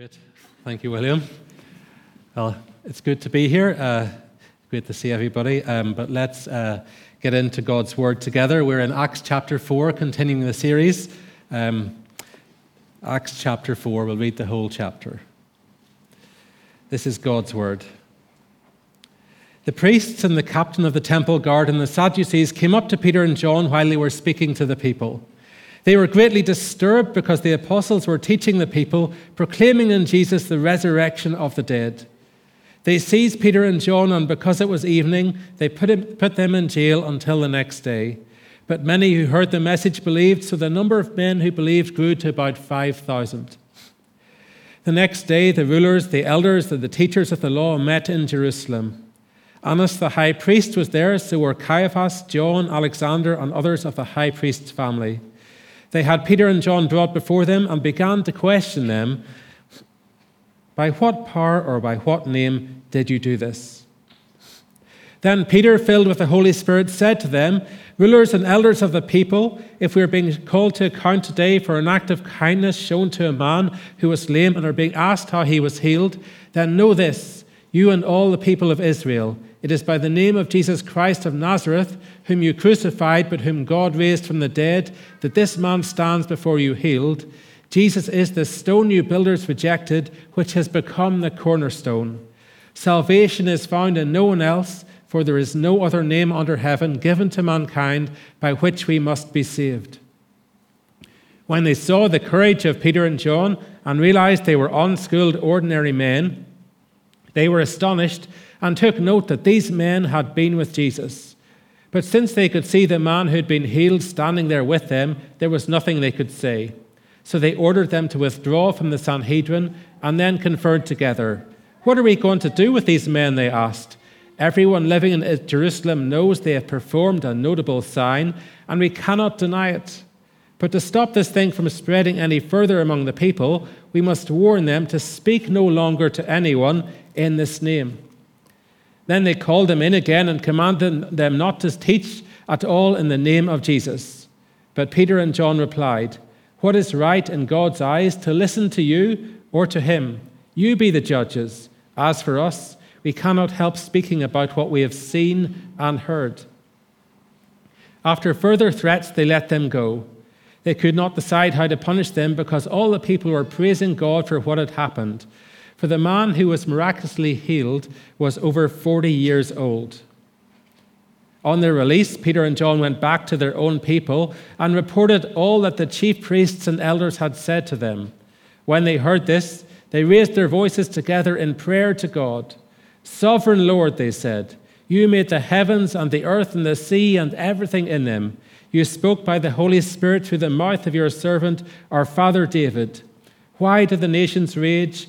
Great. Thank you, William. Well, it's good to be here. Uh, great to see everybody. Um, but let's uh, get into God's Word together. We're in Acts chapter 4, continuing the series. Um, Acts chapter 4, we'll read the whole chapter. This is God's Word. The priests and the captain of the temple guard and the Sadducees came up to Peter and John while they were speaking to the people. They were greatly disturbed because the apostles were teaching the people, proclaiming in Jesus the resurrection of the dead. They seized Peter and John, and because it was evening, they put, him, put them in jail until the next day. But many who heard the message believed, so the number of men who believed grew to about 5,000. The next day, the rulers, the elders, and the teachers of the law met in Jerusalem. Annas the high priest was there, so were Caiaphas, John, Alexander, and others of the high priest's family. They had Peter and John brought before them and began to question them By what power or by what name did you do this? Then Peter, filled with the Holy Spirit, said to them, Rulers and elders of the people, if we are being called to account today for an act of kindness shown to a man who was lame and are being asked how he was healed, then know this, you and all the people of Israel. It is by the name of Jesus Christ of Nazareth, whom you crucified, but whom God raised from the dead, that this man stands before you healed. Jesus is the stone you builders rejected, which has become the cornerstone. Salvation is found in no one else, for there is no other name under heaven given to mankind by which we must be saved. When they saw the courage of Peter and John and realized they were unschooled, ordinary men, they were astonished and took note that these men had been with Jesus. But since they could see the man who had been healed standing there with them, there was nothing they could say. So they ordered them to withdraw from the Sanhedrin and then conferred together. What are we going to do with these men? They asked. Everyone living in Jerusalem knows they have performed a notable sign, and we cannot deny it. But to stop this thing from spreading any further among the people, we must warn them to speak no longer to anyone in this name. Then they called them in again and commanded them not to teach at all in the name of Jesus. But Peter and John replied, What is right in God's eyes, to listen to you or to him? You be the judges. As for us, we cannot help speaking about what we have seen and heard. After further threats, they let them go. They could not decide how to punish them because all the people were praising God for what had happened for the man who was miraculously healed was over 40 years old. On their release, Peter and John went back to their own people and reported all that the chief priests and elders had said to them. When they heard this, they raised their voices together in prayer to God. Sovereign Lord, they said, you made the heavens and the earth and the sea and everything in them. You spoke by the Holy Spirit through the mouth of your servant, our father David. Why do the nations rage?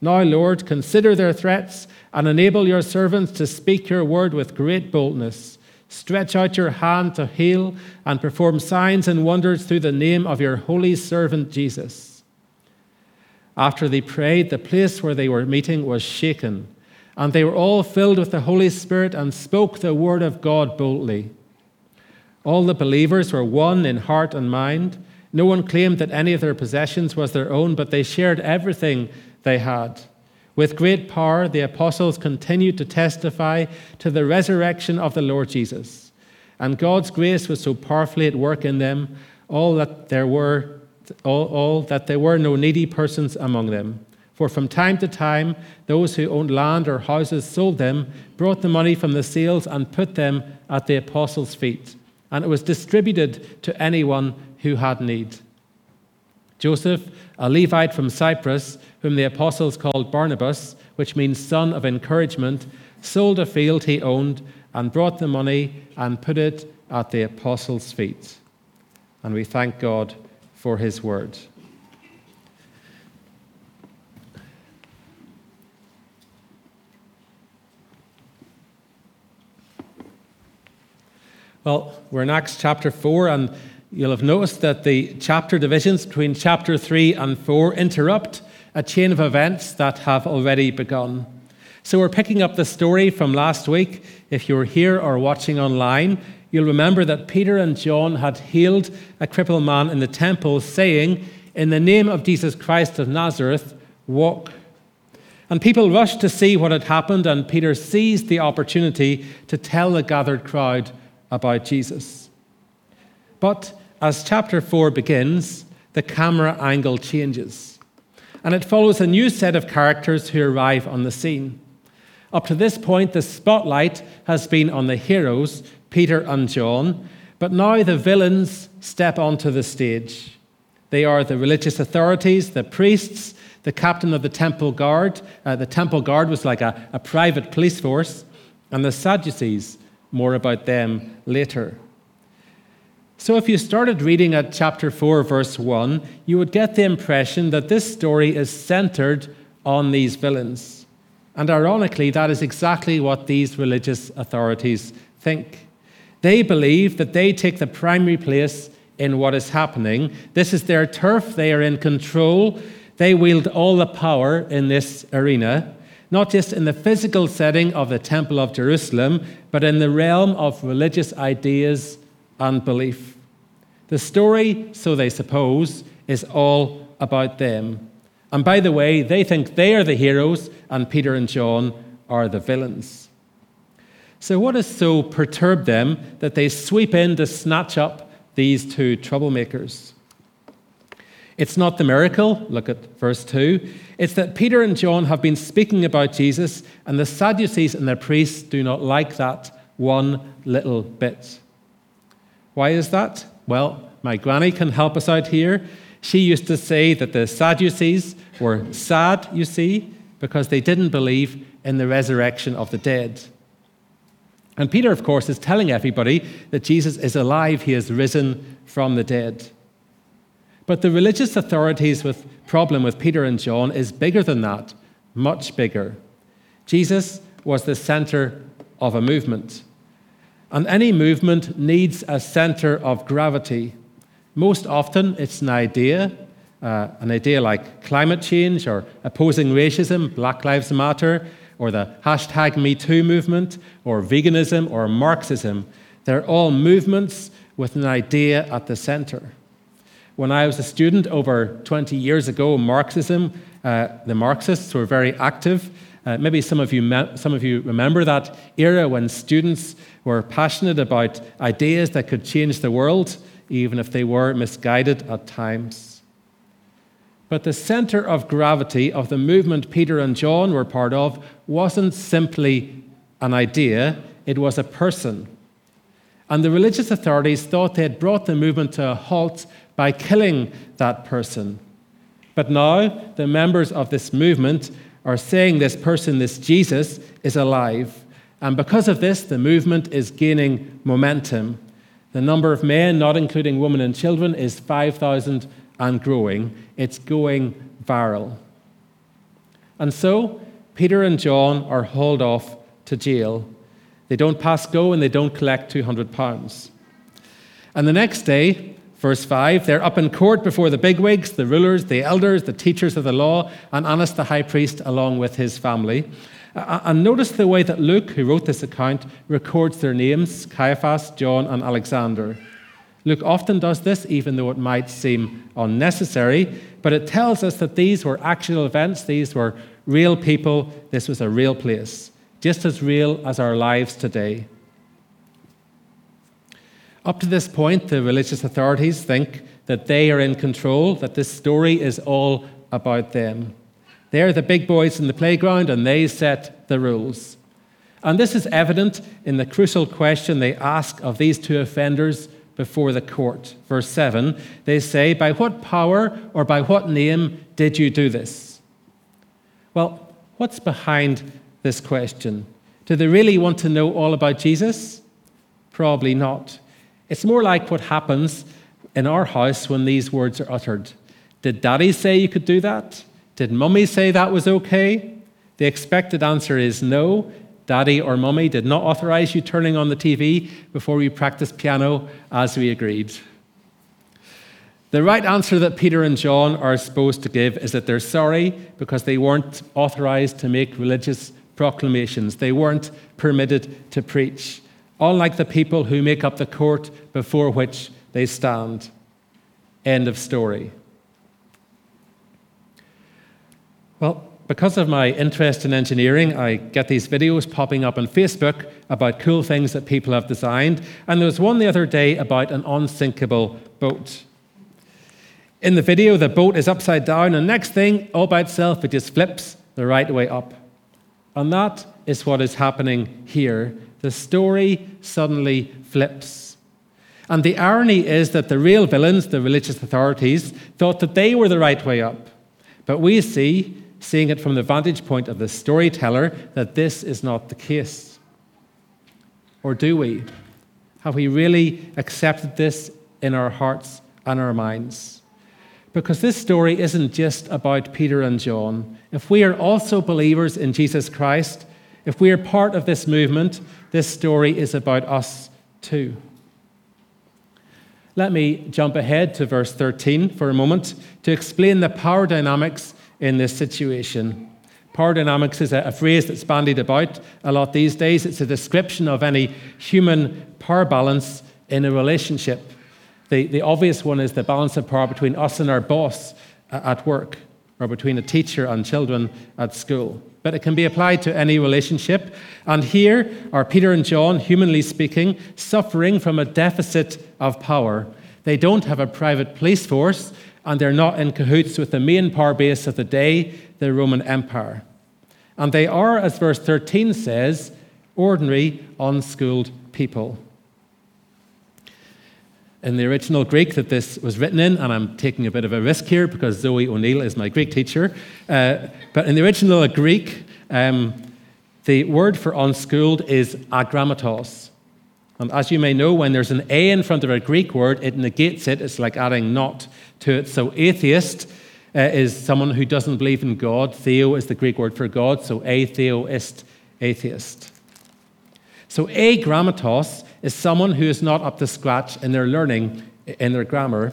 Now, Lord, consider their threats and enable your servants to speak your word with great boldness. Stretch out your hand to heal and perform signs and wonders through the name of your holy servant Jesus. After they prayed, the place where they were meeting was shaken, and they were all filled with the Holy Spirit and spoke the word of God boldly. All the believers were one in heart and mind. No one claimed that any of their possessions was their own, but they shared everything they had. With great power, the apostles continued to testify to the resurrection of the Lord Jesus. And God's grace was so powerfully at work in them, all that there were, all, all that there were no needy persons among them. For from time to time, those who owned land or houses sold them, brought the money from the sales, and put them at the apostles' feet. And it was distributed to anyone who had need. Joseph, a Levite from Cyprus, whom the apostles called Barnabas, which means son of encouragement, sold a field he owned and brought the money and put it at the apostles' feet. And we thank God for his word. Well, we're in Acts chapter 4, and you'll have noticed that the chapter divisions between chapter 3 and 4 interrupt a chain of events that have already begun. So we're picking up the story from last week. If you're here or watching online, you'll remember that Peter and John had healed a crippled man in the temple, saying, In the name of Jesus Christ of Nazareth, walk. And people rushed to see what had happened, and Peter seized the opportunity to tell the gathered crowd about Jesus. But as chapter 4 begins, the camera angle changes, and it follows a new set of characters who arrive on the scene. Up to this point, the spotlight has been on the heroes, Peter and John, but now the villains step onto the stage. They are the religious authorities, the priests, the captain of the temple guard. Uh, the temple guard was like a, a private police force, and the Sadducees, more about them later. So, if you started reading at chapter 4, verse 1, you would get the impression that this story is centered on these villains. And ironically, that is exactly what these religious authorities think. They believe that they take the primary place in what is happening. This is their turf, they are in control, they wield all the power in this arena not just in the physical setting of the Temple of Jerusalem, but in the realm of religious ideas and belief. The story, so they suppose, is all about them. And by the way, they think they are the heroes, and Peter and John are the villains. So, what has so perturbed them that they sweep in to snatch up these two troublemakers? It's not the miracle, look at verse 2. It's that Peter and John have been speaking about Jesus, and the Sadducees and the priests do not like that one little bit. Why is that? Well, my granny can help us out here. She used to say that the Sadducees were sad, you see, because they didn't believe in the resurrection of the dead. And Peter, of course, is telling everybody that Jesus is alive, he has risen from the dead. But the religious authorities' with problem with Peter and John is bigger than that, much bigger. Jesus was the center of a movement. And any movement needs a center of gravity. Most often, it's an idea, uh, an idea like climate change or opposing racism, Black Lives Matter, or the hashtag MeToo movement, or veganism, or Marxism. They're all movements with an idea at the center. When I was a student over 20 years ago, Marxism, uh, the Marxists were very active. Uh, maybe some of, you me- some of you remember that era when students were passionate about ideas that could change the world, even if they were misguided at times. But the center of gravity of the movement Peter and John were part of wasn't simply an idea, it was a person. And the religious authorities thought they had brought the movement to a halt by killing that person. But now, the members of this movement are saying this person, this Jesus, is alive. And because of this, the movement is gaining momentum. The number of men, not including women and children, is 5,000 and growing. It's going viral. And so, Peter and John are hauled off to jail. They don't pass go and they don't collect 200 pounds. And the next day, Verse 5 they're up in court before the bigwigs, the rulers, the elders, the teachers of the law, and Annas the high priest, along with his family. And notice the way that Luke, who wrote this account, records their names Caiaphas, John, and Alexander. Luke often does this, even though it might seem unnecessary, but it tells us that these were actual events, these were real people, this was a real place, just as real as our lives today. Up to this point, the religious authorities think that they are in control, that this story is all about them. They're the big boys in the playground and they set the rules. And this is evident in the crucial question they ask of these two offenders before the court. Verse 7 they say, By what power or by what name did you do this? Well, what's behind this question? Do they really want to know all about Jesus? Probably not. It's more like what happens in our house when these words are uttered. Did daddy say you could do that? Did mummy say that was okay? The expected answer is no. daddy or mummy did not authorize you turning on the TV before we practiced piano as we agreed. The right answer that Peter and John are supposed to give is that they're sorry because they weren't authorized to make religious proclamations. They weren't permitted to preach, unlike the people who make up the court before which they stand. End of story. Well, because of my interest in engineering, I get these videos popping up on Facebook about cool things that people have designed. And there was one the other day about an unsinkable boat. In the video, the boat is upside down, and next thing, all by itself, it just flips the right way up. And that is what is happening here. The story suddenly flips. And the irony is that the real villains, the religious authorities, thought that they were the right way up. But we see, seeing it from the vantage point of the storyteller, that this is not the case. Or do we? Have we really accepted this in our hearts and our minds? Because this story isn't just about Peter and John. If we are also believers in Jesus Christ, if we are part of this movement, this story is about us too. Let me jump ahead to verse 13 for a moment to explain the power dynamics in this situation. Power dynamics is a, phrase that's bandied about a lot these days. It's a description of any human power balance in a relationship. The, the obvious one is the balance of power between us and our boss uh, at work, or between a teacher and children at school. But it can be applied to any relationship. And here are Peter and John, humanly speaking, suffering from a deficit of power. They don't have a private police force, and they're not in cahoots with the main power base of the day, the Roman Empire. And they are, as verse 13 says, ordinary, unschooled people in the original Greek that this was written in, and I'm taking a bit of a risk here because Zoe O'Neill is my Greek teacher. Uh, but in the original Greek, um, the word for unschooled is agrammatos. And as you may know, when there's an A in front of a Greek word, it negates it. It's like adding not to it. So atheist uh, is someone who doesn't believe in God. Theo is the Greek word for God. So atheist, atheist. So agrammatos is someone who is not up to scratch in their learning, in their grammar.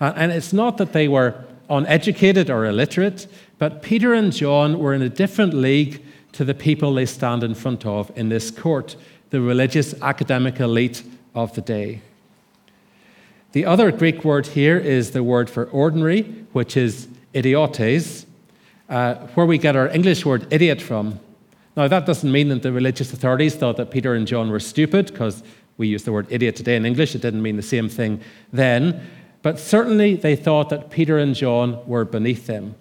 Uh, and it's not that they were uneducated or illiterate, but Peter and John were in a different league to the people they stand in front of in this court, the religious academic elite of the day. The other Greek word here is the word for ordinary, which is idiotes, uh, where we get our English word idiot from. Now, that doesn't mean that the religious authorities thought that Peter and John were stupid, because we use the word idiot today in English, it didn't mean the same thing then. But certainly they thought that Peter and John were beneath them.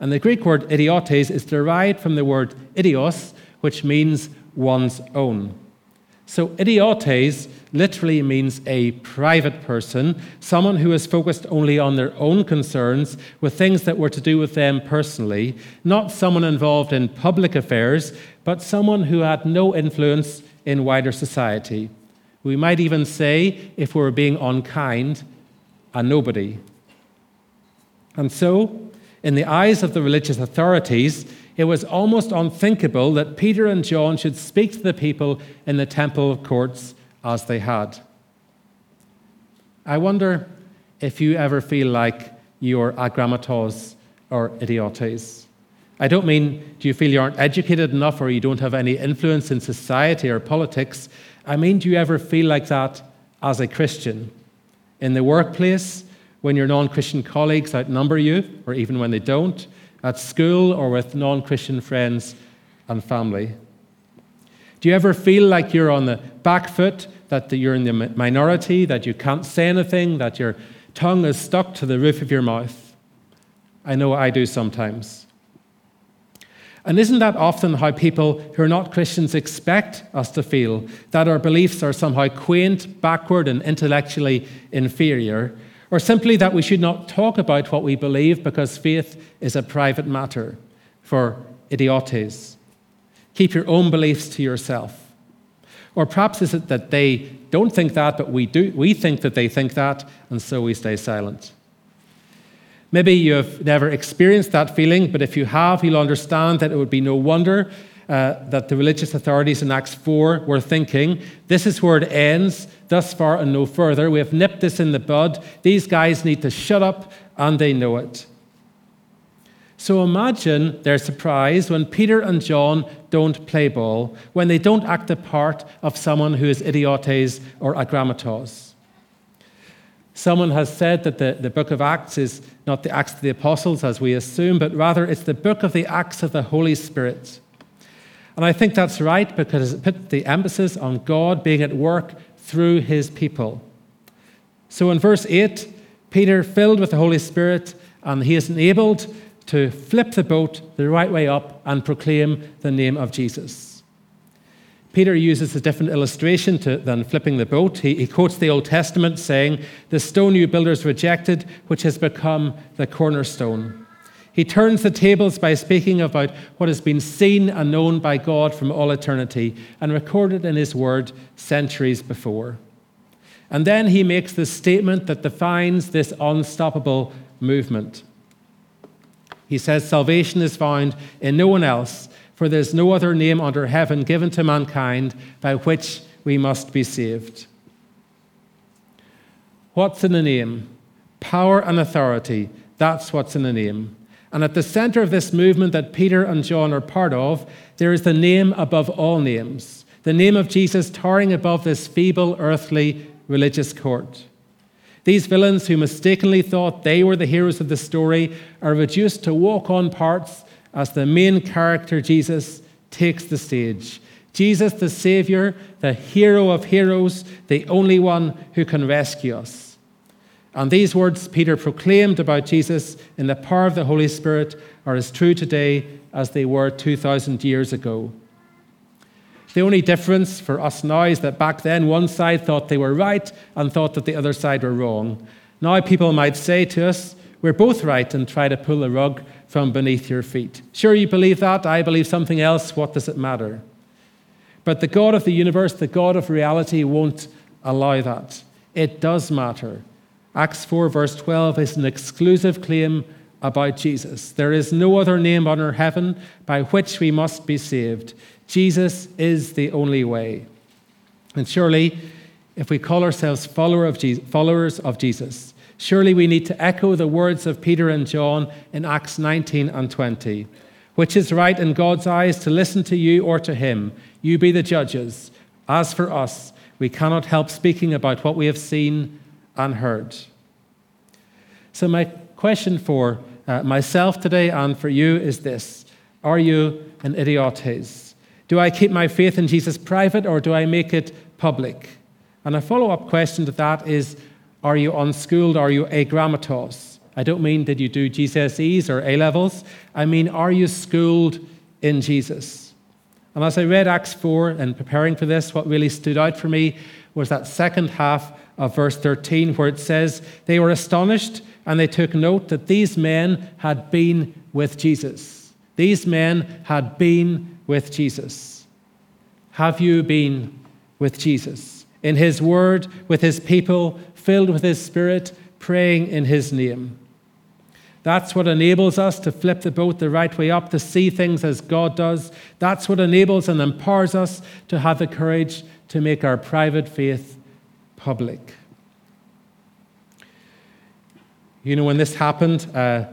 And the Greek word idiotes is derived from the word idios, which means one's own. So, idiotes literally means a private person, someone who is focused only on their own concerns with things that were to do with them personally, not someone involved in public affairs, but someone who had no influence in wider society. We might even say, if we were being unkind, a nobody. And so, in the eyes of the religious authorities, it was almost unthinkable that Peter and John should speak to the people in the temple courts as they had. I wonder if you ever feel like you're agrammatos or idiotes. I don't mean do you feel you aren't educated enough or you don't have any influence in society or politics. I mean, do you ever feel like that as a Christian? In the workplace, when your non Christian colleagues outnumber you, or even when they don't, at school, or with non Christian friends and family? Do you ever feel like you're on the back foot, that you're in the minority, that you can't say anything, that your tongue is stuck to the roof of your mouth? I know I do sometimes. And isn't that often how people who are not Christians expect us to feel? That our beliefs are somehow quaint, backward, and intellectually inferior? Or simply that we should not talk about what we believe because faith is a private matter for idiotes? Keep your own beliefs to yourself. Or perhaps is it that they don't think that, but we, do, we think that they think that, and so we stay silent? Maybe you've never experienced that feeling, but if you have, you'll understand that it would be no wonder uh, that the religious authorities in Acts 4 were thinking. This is where it ends, thus far and no further. We have nipped this in the bud. These guys need to shut up, and they know it. So imagine their surprise when Peter and John don't play ball, when they don't act the part of someone who is idiotes or agrammatos. Someone has said that the, the book of Acts is not the Acts of the Apostles, as we assume, but rather it's the book of the Acts of the Holy Spirit. And I think that's right because it puts the emphasis on God being at work through his people. So in verse 8, Peter, filled with the Holy Spirit, and he is enabled to flip the boat the right way up and proclaim the name of Jesus. Peter uses a different illustration to, than flipping the boat. He, he quotes the Old Testament saying, The stone you builders rejected, which has become the cornerstone. He turns the tables by speaking about what has been seen and known by God from all eternity and recorded in His Word centuries before. And then he makes the statement that defines this unstoppable movement. He says, Salvation is found in no one else, for there's no other name under heaven given to mankind by which we must be saved. What's in a name? Power and authority. That's what's in a name. And at the center of this movement that Peter and John are part of, there is the name above all names, the name of Jesus towering above this feeble earthly religious court. These villains who mistakenly thought they were the heroes of the story are reduced to walk on parts as the main character, Jesus, takes the stage. Jesus, the Savior, the hero of heroes, the only one who can rescue us. And these words Peter proclaimed about Jesus in the power of the Holy Spirit are as true today as they were 2,000 years ago. The only difference for us now is that back then one side thought they were right and thought that the other side were wrong. Now people might say to us, We're both right, and try to pull the rug from beneath your feet. Sure, you believe that. I believe something else. What does it matter? But the God of the universe, the God of reality, won't allow that. It does matter. Acts 4, verse 12, is an exclusive claim about Jesus. There is no other name under heaven by which we must be saved. Jesus is the only way. And surely, if we call ourselves follower of Jesus, followers of Jesus, surely we need to echo the words of Peter and John in Acts 19 and 20. Which is right in God's eyes to listen to you or to him? You be the judges. As for us, we cannot help speaking about what we have seen and heard. So, my question for uh, myself today and for you is this Are you an idiotes? Do I keep my faith in Jesus private or do I make it public? And a follow up question to that is Are you unschooled? Are you agrammatos? I don't mean did you do GCSEs or A levels. I mean, are you schooled in Jesus? And as I read Acts 4 and preparing for this, what really stood out for me was that second half of verse 13 where it says, They were astonished and they took note that these men had been with Jesus. These men had been with Jesus? Have you been with Jesus? In His Word, with His people, filled with His Spirit, praying in His name? That's what enables us to flip the boat the right way up, to see things as God does. That's what enables and empowers us to have the courage to make our private faith public. You know, when this happened, uh,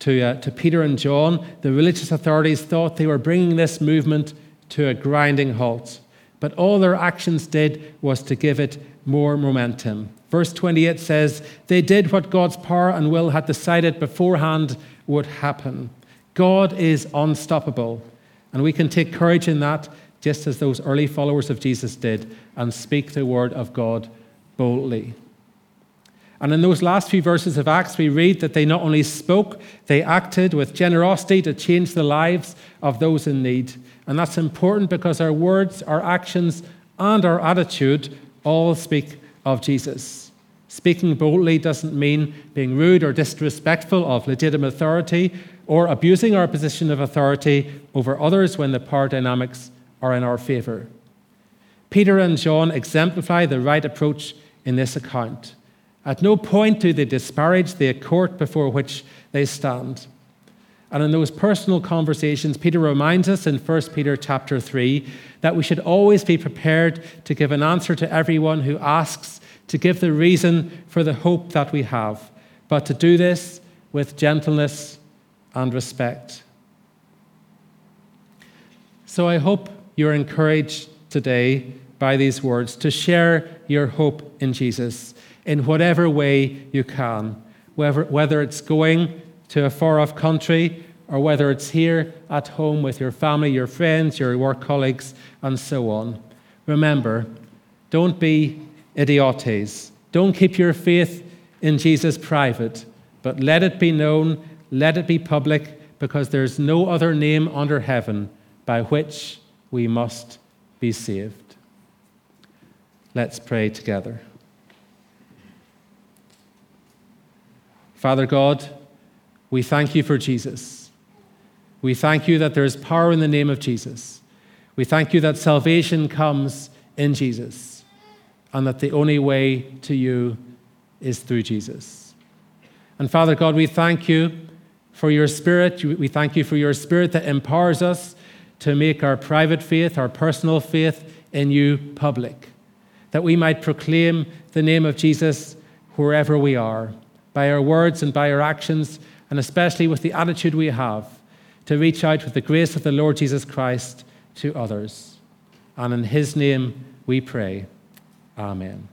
to, uh, to Peter and John, the religious authorities thought they were bringing this movement to a grinding halt. But all their actions did was to give it more momentum. Verse 28 says, They did what God's power and will had decided beforehand would happen. God is unstoppable, and we can take courage in that, just as those early followers of Jesus did, and speak the word of God boldly. And in those last few verses of Acts, we read that they not only spoke, they acted with generosity to change the lives of those in need. And that's important because our words, our actions, and our attitude all speak of Jesus. Speaking boldly doesn't mean being rude or disrespectful of legitimate authority or abusing our position of authority over others when the power dynamics are in our favor. Peter and John exemplify the right approach in this account. At no point do they disparage the court before which they stand. And in those personal conversations, Peter reminds us in 1 Peter chapter 3 that we should always be prepared to give an answer to everyone who asks, to give the reason for the hope that we have, but to do this with gentleness and respect. So I hope you're encouraged today by these words to share your hope in Jesus in whatever way you can, whether, whether it's going to a far off country or whether it's here at home with your family, your friends, your work colleagues, and so on. Remember, don't be idiotes. Don't keep your faith in Jesus private, but let it be known, let it be public, because there's no other name under heaven by which we must be saved. Let's pray together. Father God, we thank you for Jesus. We thank you that there is power in the name of Jesus. We thank you that salvation comes in Jesus and that the only way to you is through Jesus. And Father God, we thank you for your Spirit. We thank you for your Spirit that empowers us to make our private faith, our personal faith in you public, that we might proclaim the name of Jesus wherever we are, by our words and by our actions, and especially with the attitude we have to reach out with the grace of the Lord Jesus Christ to others. And in his name we pray. Amen.